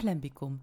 أهلا بكم.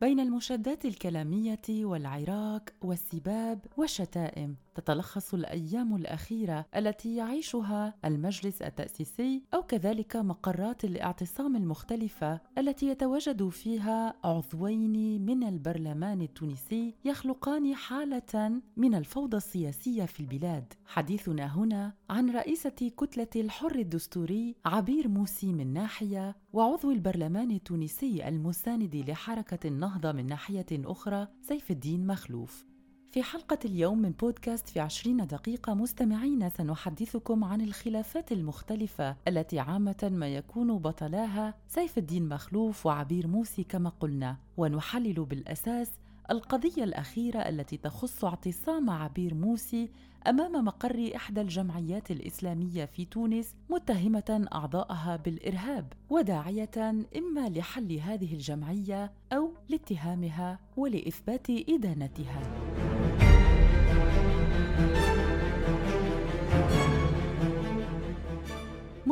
بين المشادات الكلامية والعراك والسباب والشتائم. تتلخص الأيام الأخيرة التي يعيشها المجلس التأسيسي أو كذلك مقرات الاعتصام المختلفة التي يتواجد فيها عضوين من البرلمان التونسي يخلقان حالة من الفوضى السياسية في البلاد. حديثنا هنا عن رئيسة كتلة الحر الدستوري عبير موسي من ناحية وعضو البرلمان التونسي المساند لحركة النهضة من ناحية أخرى سيف الدين مخلوف. في حلقة اليوم من بودكاست في عشرين دقيقة مستمعين سنحدثكم عن الخلافات المختلفة التي عامة ما يكون بطلاها سيف الدين مخلوف وعبير موسي كما قلنا ونحلل بالأساس القضية الأخيرة التي تخص اعتصام عبير موسي أمام مقر إحدى الجمعيات الإسلامية في تونس متهمة أعضاءها بالإرهاب وداعية إما لحل هذه الجمعية أو لاتهامها ولإثبات إدانتها.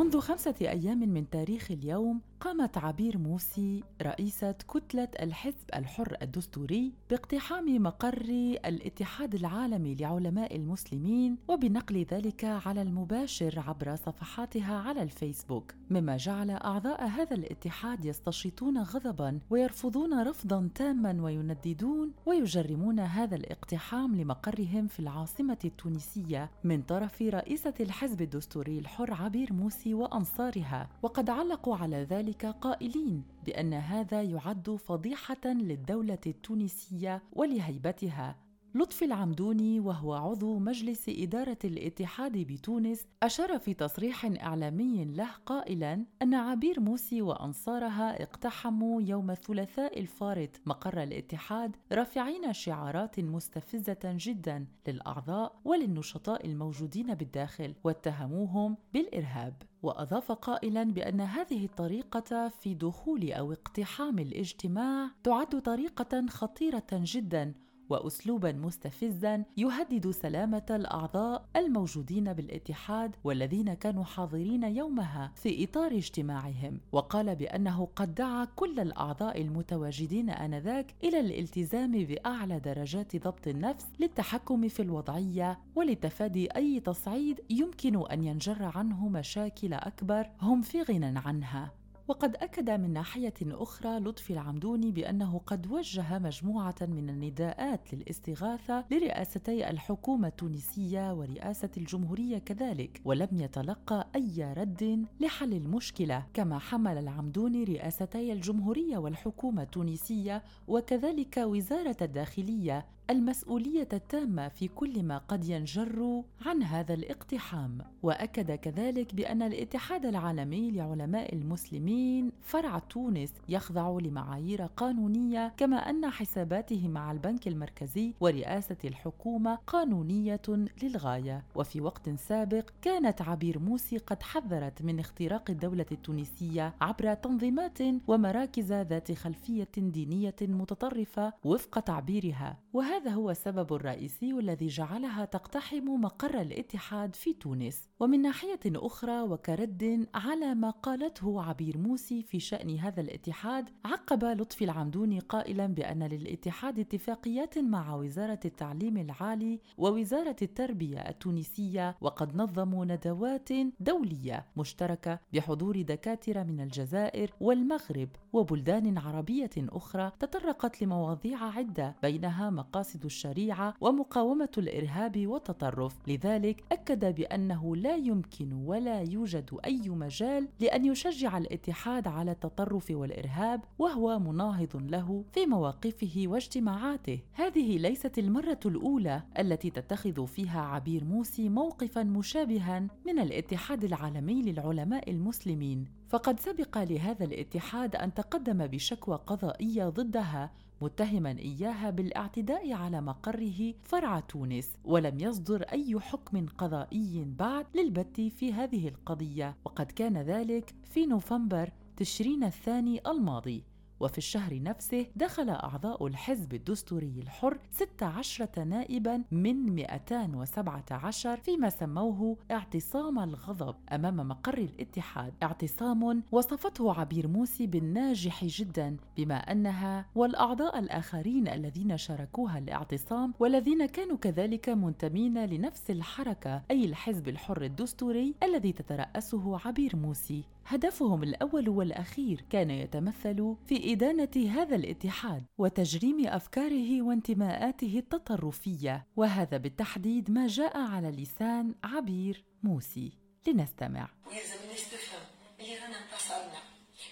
منذ خمسة أيام من تاريخ اليوم قامت عبير موسي رئيسة كتلة الحزب الحر الدستوري باقتحام مقر الاتحاد العالمي لعلماء المسلمين وبنقل ذلك على المباشر عبر صفحاتها على الفيسبوك مما جعل أعضاء هذا الاتحاد يستشيطون غضبا ويرفضون رفضا تاما وينددون ويجرمون هذا الاقتحام لمقرهم في العاصمة التونسية من طرف رئيسة الحزب الدستوري الحر عبير موسي وأنصارها وقد علقوا على ذلك ذلك قائلين بأن هذا يعد فضيحة للدولة التونسية ولهيبتها. لطفي العمدوني وهو عضو مجلس إدارة الاتحاد بتونس أشار في تصريح إعلامي له قائلا أن عبير موسي وأنصارها اقتحموا يوم الثلاثاء الفارط مقر الاتحاد رافعين شعارات مستفزة جدا للأعضاء وللنشطاء الموجودين بالداخل واتهموهم بالإرهاب وأضاف قائلا بأن هذه الطريقة في دخول أو اقتحام الاجتماع تعد طريقة خطيرة جدا واسلوبا مستفزا يهدد سلامة الأعضاء الموجودين بالاتحاد والذين كانوا حاضرين يومها في إطار اجتماعهم. وقال بأنه قد دعا كل الأعضاء المتواجدين آنذاك إلى الالتزام بأعلى درجات ضبط النفس للتحكم في الوضعية ولتفادي أي تصعيد يمكن أن ينجر عنه مشاكل أكبر هم في غنى عنها. وقد أكد من ناحية أخرى لطفي العمدوني بأنه قد وجه مجموعة من النداءات للاستغاثة لرئاستي الحكومة التونسية ورئاسة الجمهورية كذلك ولم يتلقى أي رد لحل المشكلة. كما حمل العمدوني رئاستي الجمهورية والحكومة التونسية وكذلك وزارة الداخلية المسؤولية التامة في كل ما قد ينجر عن هذا الاقتحام وأكد كذلك بأن الاتحاد العالمي لعلماء المسلمين فرع تونس يخضع لمعايير قانونية كما أن حساباته مع البنك المركزي ورئاسة الحكومة قانونية للغاية. وفي وقت سابق كانت عبير موسي قد حذرت من اختراق الدولة التونسية عبر تنظيمات ومراكز ذات خلفية دينية متطرفة وفق تعبيرها وهذا هذا هو السبب الرئيسي الذي جعلها تقتحم مقر الاتحاد في تونس. ومن ناحية أخرى وكرد على ما قالته عبير موسي في شأن هذا الاتحاد عقب لطفي العمدوني قائلا بأن للاتحاد اتفاقيات مع وزارة التعليم العالي ووزارة التربية التونسية وقد نظموا ندوات دولية مشتركة بحضور دكاترة من الجزائر والمغرب وبلدان عربية أخرى تطرقت لمواضيع عدة بينها مقاصد مقاصد الشريعة ومقاومة الإرهاب والتطرف. لذلك أكد بأنه لا يمكن ولا يوجد أي مجال لأن يشجع الاتحاد على التطرف والإرهاب وهو مناهض له في مواقفه واجتماعاته. هذه ليست المرة الأولى التي تتخذ فيها عبير موسي موقفا مشابها من الاتحاد العالمي للعلماء المسلمين. فقد سبق لهذا الاتحاد أن تقدم بشكوى قضائية ضدها متهما إياها بالاعتداء على مقره فرع تونس ولم يصدر أي حكم قضائي بعد للبت في هذه القضية وقد كان ذلك في نوفمبر تشرين الثاني الماضي. وفي الشهر نفسه دخل أعضاء الحزب الدستوري الحر 16 نائبا من 217 فيما سموه اعتصام الغضب أمام مقر الاتحاد. اعتصام وصفته عبير موسي بالناجح جدا بما أنها والأعضاء الآخرين الذين شاركوها الاعتصام والذين كانوا كذلك منتمين لنفس الحركة أي الحزب الحر الدستوري الذي تترأسه عبير موسي. هدفهم الأول والأخير كان يتمثل في إدانة هذا الاتحاد وتجريم أفكاره وانتماءاته التطرفية وهذا بالتحديد ما جاء على لسان عبير موسي. لنستمع. يلزم الناس تفهم اللي رانا انتصرنا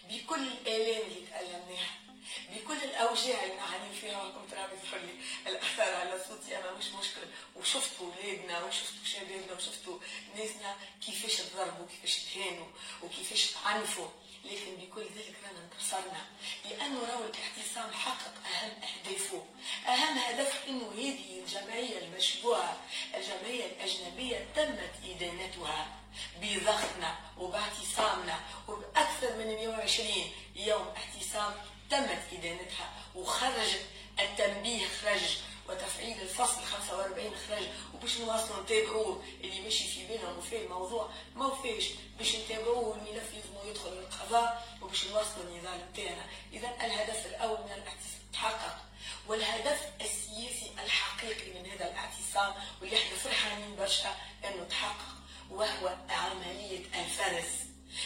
بكل الالام اللي تالمناها بكل الأوجاع اللي نعاني فيها وكم ترى لي الأثر على صوتي أنا مش مشكل. وشفتوا ولادنا وشفتوا شبابنا وشفتوا ناسنا كيفاش تضربوا كيفاش تهانوا وكيفاش تعنفوا لكن بكل ذلك رانا انتصرنا. لأنه راهو الاعتصام حقق أهم أهدافه. أهم هدف انه هذه الجمعية المشبوهة الجمعية الأجنبية تمت إدانتها. بضغطنا وباعتصامنا وبأكثر من 120 يوم اعتصام تمت إدانتها. وخرج التنبيه خرج وتفعيل الفصل 45 خرج وباش نواصلوا نتابعوه ماشي في بالهم وفيه الموضوع ما وفيش باش نتابعوه لازم يدخل للقضاء وباش نواصلوا النضال نتاعنا. اذا الهدف الأول من الاعتصام تحقق والهدف السياسي الحقيقي من هذا الاعتصام واللي إحنا فرحانين برشا إنه تحقق وهو عملية الفرز.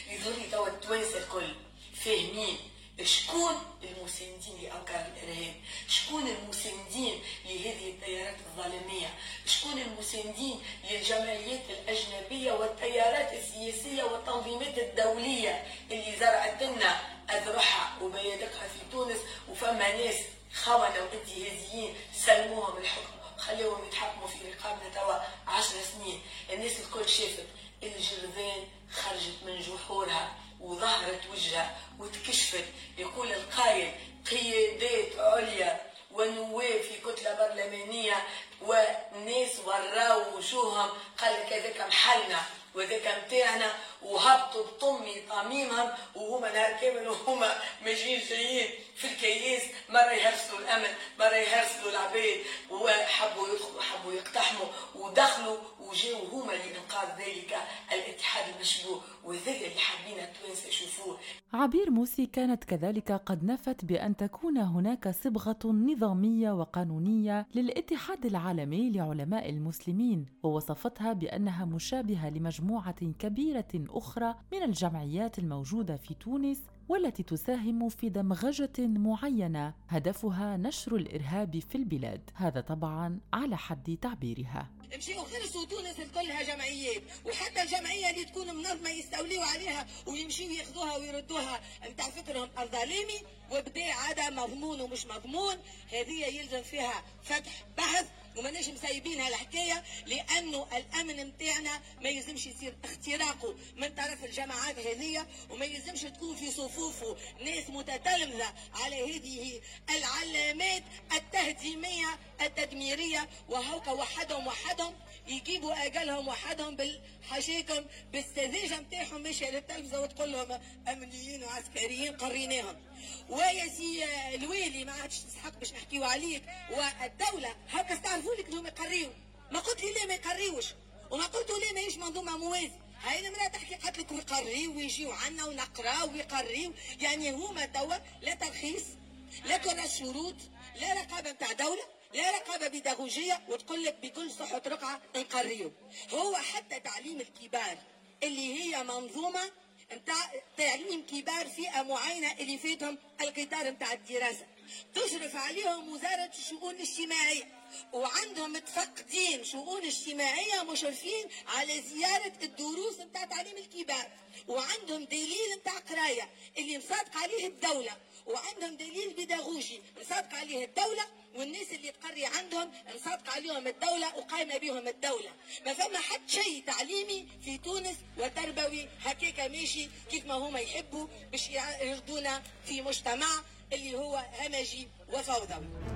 يظهر توا التوانسه الكل فاهمين شكون المساندين لأنكار الإرهاب شكون المساندين لهذه التيارات الظالمية شكون المساندين للجمعيات الأجنبية والتيارات السياسية والتنظيمات الدولية اللي زرعت لنا أذرعها وبيادقها في تونس وفما ناس خونة وانتهازيين سلموهم الحكم. خليهم يتحكموا في رقابنا توا عشر سنين. الناس الكل شافت الجرذان خرجت من جحورها وظهرت وجهها وتكشفت يقول القائل قيادات عليا ونواب في كتلة برلمانية وناس وراو وجوههم قال لك هذاك محلنا وذاك متاعنا وهبطوا بطمي طميمهم وهما نهار كامل وهما ماشيين جايين في الكياس. مرة يهرسلوا الأمن مرة يهرسلوا العباد وحبوا يدخلوا حبوا يقتحموا ودخلوا وجاوا هما لإنقاذ ذلك الاتحاد المشبوه. وذلك اللي حابين التوانسة يشوفوه. عبير موسي كانت كذلك قد نفت بأن تكون هناك صبغة نظامية وقانونية للاتحاد العالمي لعلماء المسلمين ووصفتها بأنها مشابهة لمجموعة كبيرة أخرى من الجمعيات الموجودة في تونس والتي تساهم في دمغجة معينة. هدفها نشر الإرهاب في البلاد. هذا طبعا على حد تعبيرها. مشيوا خلصوا تونس كلها جمعيات. وحتى الجمعية اللي تكون منظمه يستوليوا عليها ويمشيوا ياخذوها ويردوها. نتاع فكرهم الظالمي وبدا عدا مضمون ومش مضمون. هذه يلزم فيها فتح بحث وما نجم سايبينها الحكاية لأنه الأمن نتاعنا ما يلزمش يصير اختراقه. من طرف الجماعات هذه وما يلزمش تكون في صفوفه ناس متتلمذة على هذه العلامات التهديمية التدميرية. وهوكا وحدهم وحدهم يجيبوا أجلهم وحدهم بالحشيكم بالسذاجه نتاعهم مش للتلفزه وتقول لهم أمنيين وعسكريين قريناهم. ويا سي الويلي ما عادش تستحق باش نحكيو عليك. والدولة هكا استعرفوا لك إنهم يقريو. ما قلت لي لا ما يقريوش؟ وما قلت لا ماهيش منظومة موازي هاي المرأة تحكي قالت لك ويقريو ويجيو عنا ونقراو ويقريو. يعني هما توا لا ترخيص لا كرة شروط لا رقابة نتاع دولة. لا رقابة بيداغوجية وتقول لك بكل صحة رقعة نقريو هو حتى تعليم الكبار اللي هي منظومة نتاع تعليم كبار فئة معينة اللي فيتهم القطار نتاع الدراسة. تشرف عليهم وزارة الشؤون الاجتماعية. وعندهم متفقدين شؤون اجتماعية مشرفين على زيارة الدروس نتاع تعليم الكبار. وعندهم دليل نتاع قراية اللي مصادق عليه الدولة. وعندهم دليل بيداغوجي مصادق عليه الدولة والناس اللي تقري عندهم مصادقة عليهم الدولة وقايمة بهم الدولة. ما فما حد شيء تعليمي في تونس وتربوي هكاك ماشي كيف ما هما يحبوا باش يردونا في مجتمع اللي هو همجي وفوضوي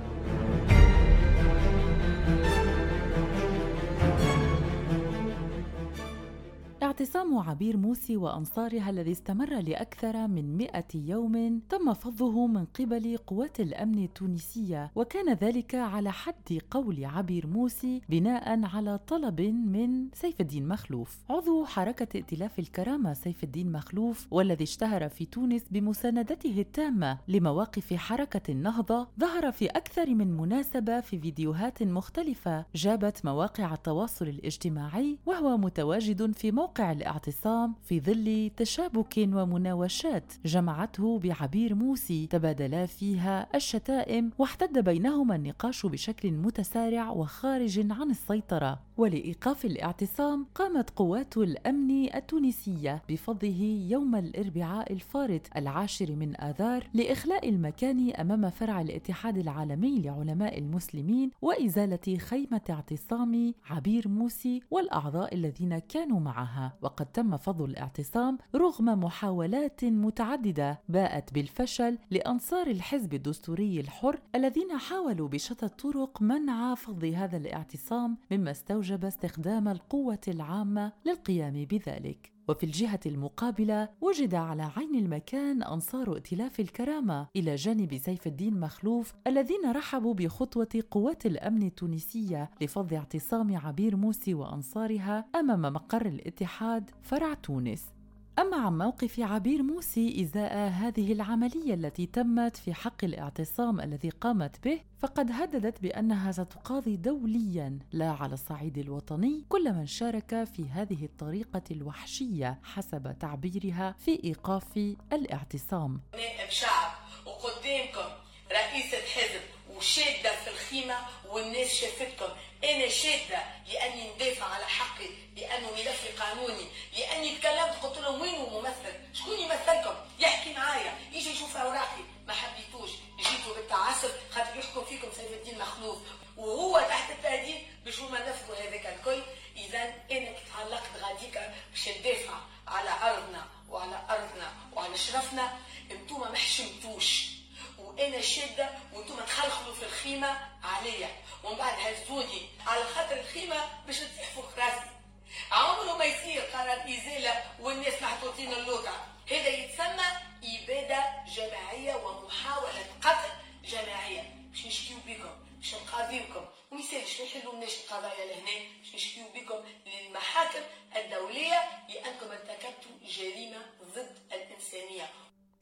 اعتصام عبير موسي وأنصارها الذي استمر لأكثر من مئة يوم تم فضه من قبل قوات الأمن التونسية وكان ذلك على حد قول عبير موسي بناء على طلب من سيف الدين مخلوف. عضو حركة ائتلاف الكرامة سيف الدين مخلوف والذي اشتهر في تونس بمساندته التامة لمواقف حركة النهضة ظهر في أكثر من مناسبة في فيديوهات مختلفة جابت مواقع التواصل الاجتماعي وهو متواجد في موقع الاعتصام في ظل تشابك ومناوشات جمعته بعبير موسي تبادلا فيها الشتائم واحتد بينهما النقاش بشكل متسارع وخارج عن السيطرة. ولإيقاف الاعتصام قامت قوات الأمن التونسية بفضه يوم الأربعاء الفارط العاشر من آذار لإخلاء المكان أمام فرع الاتحاد العالمي لعلماء المسلمين وإزالة خيمة اعتصام عبير موسي والأعضاء الذين كانوا معها. وقد تم فض الاعتصام رغم محاولات متعددة باءت بالفشل لأنصار الحزب الدستوري الحر الذين حاولوا بشتى الطرق منع فض هذا الاعتصام مما استوجب استخدام القوة العامة للقيام بذلك. وفي الجهة المقابلة وجد على عين المكان أنصار ائتلاف الكرامة. إلى جانب سيف الدين مخلوف الذين رحبوا بخطوة قوات الأمن التونسية لفض اعتصام عبير موسي وأنصارها أمام مقر الاتحاد فرع تونس. أما عن موقف عبير موسي إزاء هذه العملية التي تمت في حق الاعتصام الذي قامت به فقد هددت بأنها ستقاضي دوليا لا على الصعيد الوطني كل من شارك في هذه الطريقة الوحشية حسب تعبيرها في إيقاف الاعتصام. نائب شعب وقدامكم رئيسة حزب وشادة في الخيمة والناس شافتكم أنا شادة لأني ندافع على حقي لأنه ملفي قانوني لأني تكلمت قلت لهم وين الممثل شكون يمثلكم؟ يحكي معايا يجي يشوف أوراقي. ما حبيتوش. جيتوا بالتعسف خاطر يحكم فيكم سيف الدين مخلوف وهو تحت التهديد باش هما نفذوا هذاك الكل. إذا أنا تعلقت غاديك باش ندافع على عرضنا وعلى أرضنا وعلى شرفنا. أنتوما ما حشمتوش. وأنا شاده وأنتم تخلخلوا في الخيمة عليا. ومن بعد هزوني على خاطر الخيمة باش تطيح فوق راسي. عمره ما يصير قرار إزالة والناس محطوطين اللوطه هذا يتسمى إبادة جماعية ومحاولة قتل جماعية. باش نشكيو بكم باش نقاضيوكم وما يسالش ما يحلولناش القضايا لهنا؟ باش نشكيو بكم للمحاكم الدولية لأنكم ارتكبتوا جريمة ضد الإنسانية.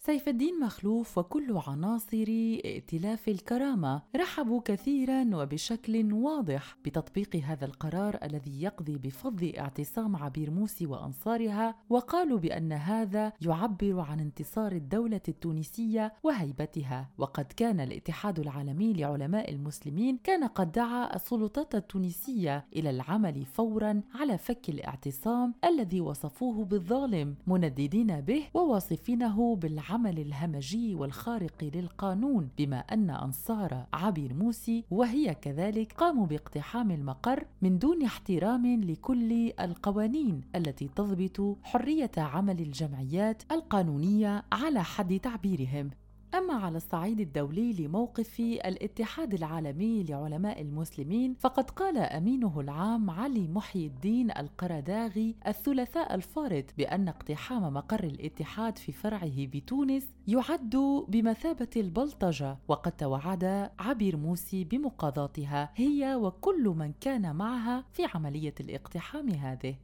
سيف الدين مخلوف وكل عناصر ائتلاف الكرامة رحبوا كثيرا وبشكل واضح بتطبيق هذا القرار الذي يقضي بفض اعتصام عبير موسي وأنصارها وقالوا بأن هذا يعبر عن انتصار الدولة التونسية وهيبتها. وقد كان الاتحاد العالمي لعلماء المسلمين كان قد دعا السلطات التونسية إلى العمل فورا على فك الاعتصام الذي وصفوه بالظالم منددين به وواصفينه بالعمل العمل الهمجي والخارق للقانون بما أن أنصار عبير موسي وهي كذلك قاموا باقتحام المقر من دون احترام لكل القوانين التي تضبط حرية عمل الجمعيات القانونية على حد تعبيرهم. أما على الصعيد الدولي لموقف الاتحاد العالمي لعلماء المسلمين فقد قال أمينه العام علي محي الدين القرداغي الثلاثاء الفارط بأن اقتحام مقر الاتحاد في فرعه بتونس يعد بمثابة البلطجة وقد توعد عبير موسي بمقاضاتها هي وكل من كان معها في عملية الاقتحام هذه.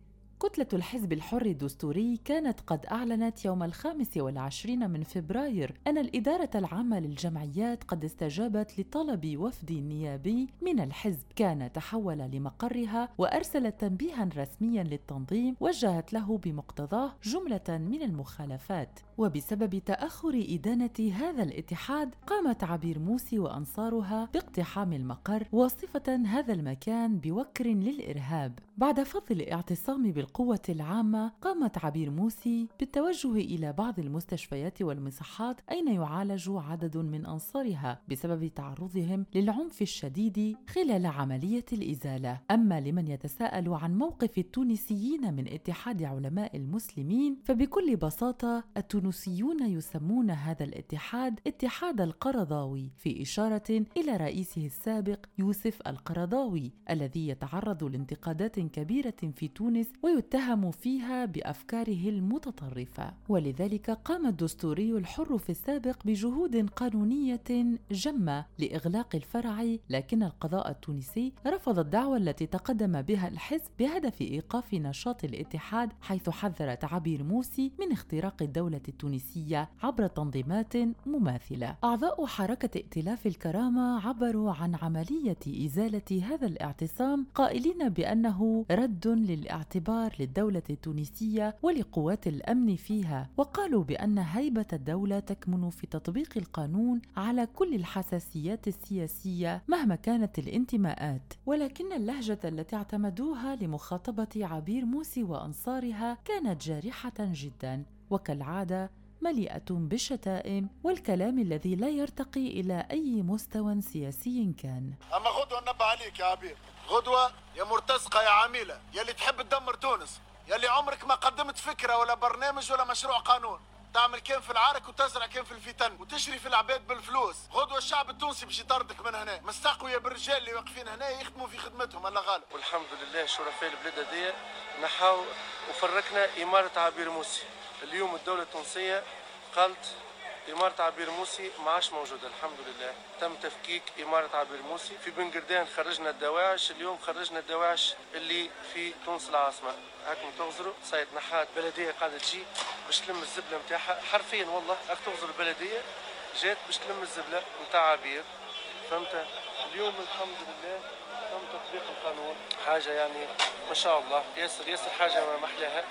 كتلة الحزب الحر الدستوري كانت قد أعلنت يوم الخامس والعشرين من فبراير أن الإدارة العامة للجمعيات قد استجابت لطلب وفد نيابي من الحزب. كان تحول لمقرها وأرسلت تنبيها رسميا للتنظيم وجهت له بمقتضاه جملة من المخالفات. وبسبب تأخر إدانة هذا الاتحاد قامت عبير موسي وأنصارها باقتحام المقر واصفة هذا المكان بوكر للإرهاب. بعد فض الاعتصام بالقوة العامة قامت عبير موسي بالتوجه إلى بعض المستشفيات والمصحات أين يعالج عدد من أنصارها بسبب تعرضهم للعنف الشديد خلال عملية الإزالة. أما لمن يتساءل عن موقف التونسيين من اتحاد علماء المسلمين فبكل بساطة التونسيون يسمون هذا الاتحاد اتحاد القرضاوي في إشارة إلى رئيسه السابق يوسف القرضاوي الذي يتعرض لانتقادات كبيرة في تونس ويتهم فيها بأفكاره المتطرفة. ولذلك قام الدستوري الحر في السابق بجهود قانونية جمة لإغلاق الفرع لكن القضاء التونسي رفض الدعوة التي تقدم بها الحزب بهدف إيقاف نشاط الاتحاد حيث حذر تعبير موسي من اختراق الدولة التونسية عبر تنظيمات مماثلة. أعضاء حركة ائتلاف الكرامة عبروا عن عملية إزالة هذا الاعتصام قائلين بأنه رد للاعتبار للدولة التونسية ولقوات الأمن فيها وقالوا بأن هيبة الدولة تكمن في تطبيق القانون على كل الحساسيات السياسية مهما كانت الانتماءات. ولكن اللهجة التي اعتمدوها لمخاطبة عبير موسي وأنصارها كانت جارحة جدا وكالعادة مليئة بالشتائم والكلام الذي لا يرتقي إلى أي مستوى سياسي كان. أما غدوة نبع عليك يا عبير غدوة يا مرتزقة يا عميلة. يا اللي تحب تدمر تونس. يا اللي عمرك ما قدمت فكرة ولا برنامج ولا مشروع قانون. تعمل كان في العرك وتزرع كان في الفتن وتشري في العباد بالفلوس. غدوة الشعب التونسي باش يطردك من هنا. مستقوية بالرجال اللي واقفين هنا يخدموا في خدمتهم. الله غالب. والحمد لله شرفاء البلاد دي نحاو وفرقنا إمارة عبير موسي. اليوم الدولة التونسية قالت إمارة عبير موسي ما عادش موجودة الحمد لله. تم تفكيك إمارة عبير موسي. في بن قردان خرجنا الدواعش اليوم خرجنا الدواعش اللي في تونس العاصمة. هاكم تغزروا ça y est نحات بلدية قاعدة تجي باش تلم الزبلة نتاعها حرفيا والله هاك تغزر البلدية جات باش تلم الزبلة نتاع عبير. فهمت؟ اليوم الحمد لله تم تطبيق القانون. حاجة يعني ما شاء الله. ياسر ياسر حاجة ما محلاها.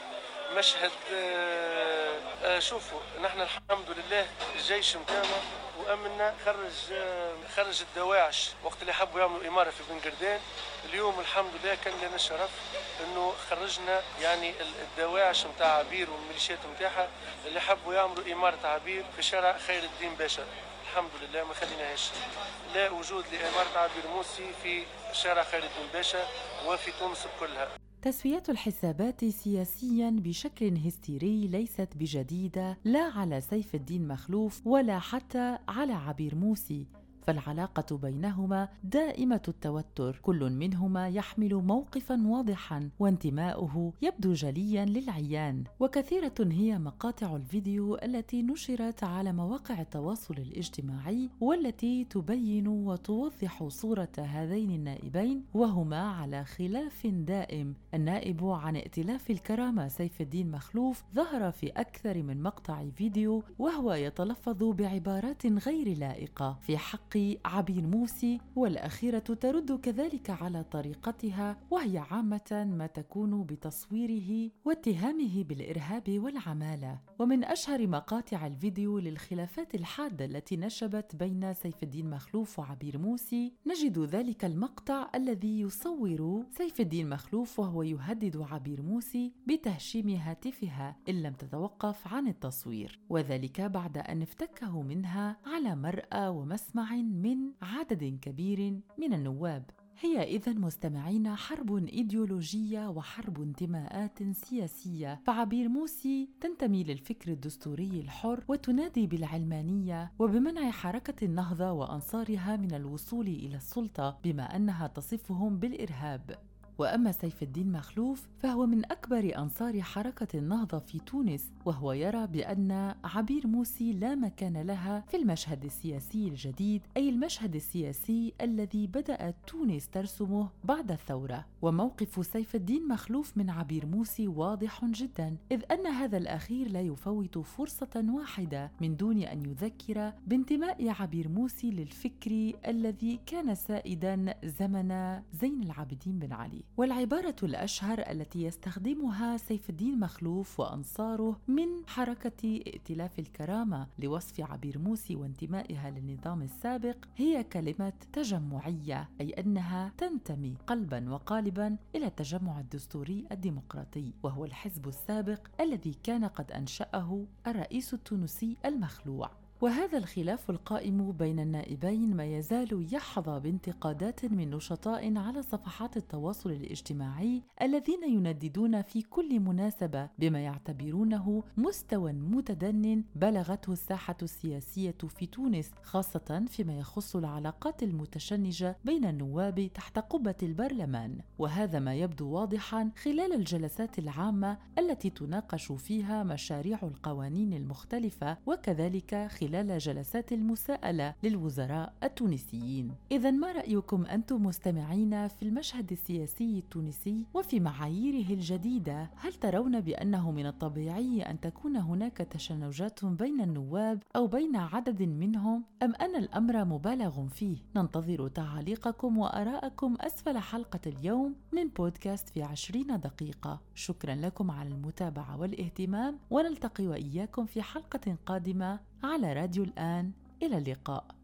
مشهد آه، آه، شوفوا نحن الحمد لله الجيش متاعنا وامنا خرج آه، خرج الدواعش وقت اللي حبوا يعملوا إمارة في بن قردان. اليوم الحمد لله كان لنا الشرف إنه خرجنا يعني الدواعش نتاع عبير والميليشيات نتاعها اللي حبوا يعملوا إمارة عبير في شارع خير الدين باشا. الحمد لله ما خليناهاش لا وجود لإمارة عبير موسي في شارع خير الدين باشا وفي تونس كلها تسوية الحسابات سياسيا بشكل هستيري ليست بجديدة لا على سيف الدين مخلوف ولا حتى على عبير موسي. فالعلاقة بينهما دائمة التوتر. كل منهما يحمل موقفا واضحا وانتماؤه يبدو جليا للعيان. وكثيرة هي مقاطع الفيديو التي نشرت على مواقع التواصل الاجتماعي والتي تبين وتوضح صورة هذين النائبين وهما على خلاف دائم. النائب عن ائتلاف الكرامة سيف الدين مخلوف ظهر في أكثر من مقطع فيديو وهو يتلفظ بعبارات غير لائقة. في حق عبير موسي والأخيرة ترد كذلك على طريقتها وهي عامة ما تكون بتصويره واتهامه بالإرهاب والعمالة. ومن أشهر مقاطع الفيديو للخلافات الحادة التي نشبت بين سيف الدين مخلوف وعبير موسي نجد ذلك المقطع الذي يصور سيف الدين مخلوف وهو يهدد عبير موسي بتهشيم هاتفها إن لم تتوقف عن التصوير. وذلك بعد أن افتكه منها على مرأى ومسمع من عدد كبير من النواب. هي إذا مستمعين حرب إيديولوجية وحرب انتماءات سياسية. فعبير موسي تنتمي للفكر الدستوري الحر وتنادي بالعلمانية وبمنع حركة النهضة وأنصارها من الوصول إلى السلطة بما أنها تصفهم بالإرهاب. وأما سيف الدين مخلوف فهو من أكبر أنصار حركة النهضة في تونس وهو يرى بأن عبير موسي لا مكان لها في المشهد السياسي الجديد أي المشهد السياسي الذي بدات تونس ترسمه بعد الثورة. وموقف سيف الدين مخلوف من عبير موسي واضح جدا إذ أن هذا الأخير لا يفوت فرصة واحدة من دون أن يذكر بانتماء عبير موسي للفكر الذي كان سائدا زمن زين العابدين بن علي. والعبارة الأشهر التي يستخدمها سيف الدين مخلوف وأنصاره من حركة ائتلاف الكرامة لوصف عبير موسي وانتمائها للنظام السابق هي كلمة تجمعية أي أنها تنتمي قلبا وقالبا إلى التجمع الدستوري الديمقراطي وهو الحزب السابق الذي كان قد أنشأه الرئيس التونسي المخلوع. وهذا الخلاف القائم بين النائبين ما يزال يحظى بانتقادات من نشطاء على صفحات التواصل الاجتماعي الذين ينددون في كل مناسبة بما يعتبرونه مستوى متدن بلغته الساحة السياسية في تونس خاصة فيما يخص العلاقات المتشنجة بين النواب تحت قبة البرلمان. وهذا ما يبدو واضحا خلال الجلسات العامة التي تناقش فيها مشاريع القوانين المختلفة وكذلك خلال جلسات المساءلة للوزراء التونسيين. إذا ما رأيكم أنتم مستمعين في المشهد السياسي التونسي وفي معاييره الجديدة؟ هل ترون بأنه من الطبيعي أن تكون هناك تشنجات بين النواب أو بين عدد منهم؟ أم أن الأمر مبالغ فيه؟ ننتظر تعليقكم وآراءكم أسفل حلقة اليوم من بودكاست في عشرين دقيقة. شكرا لكم على المتابعة والاهتمام ونلتقي وإياكم في حلقة قادمة. على راديو الآن إلى اللقاء.